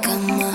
come on.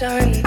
done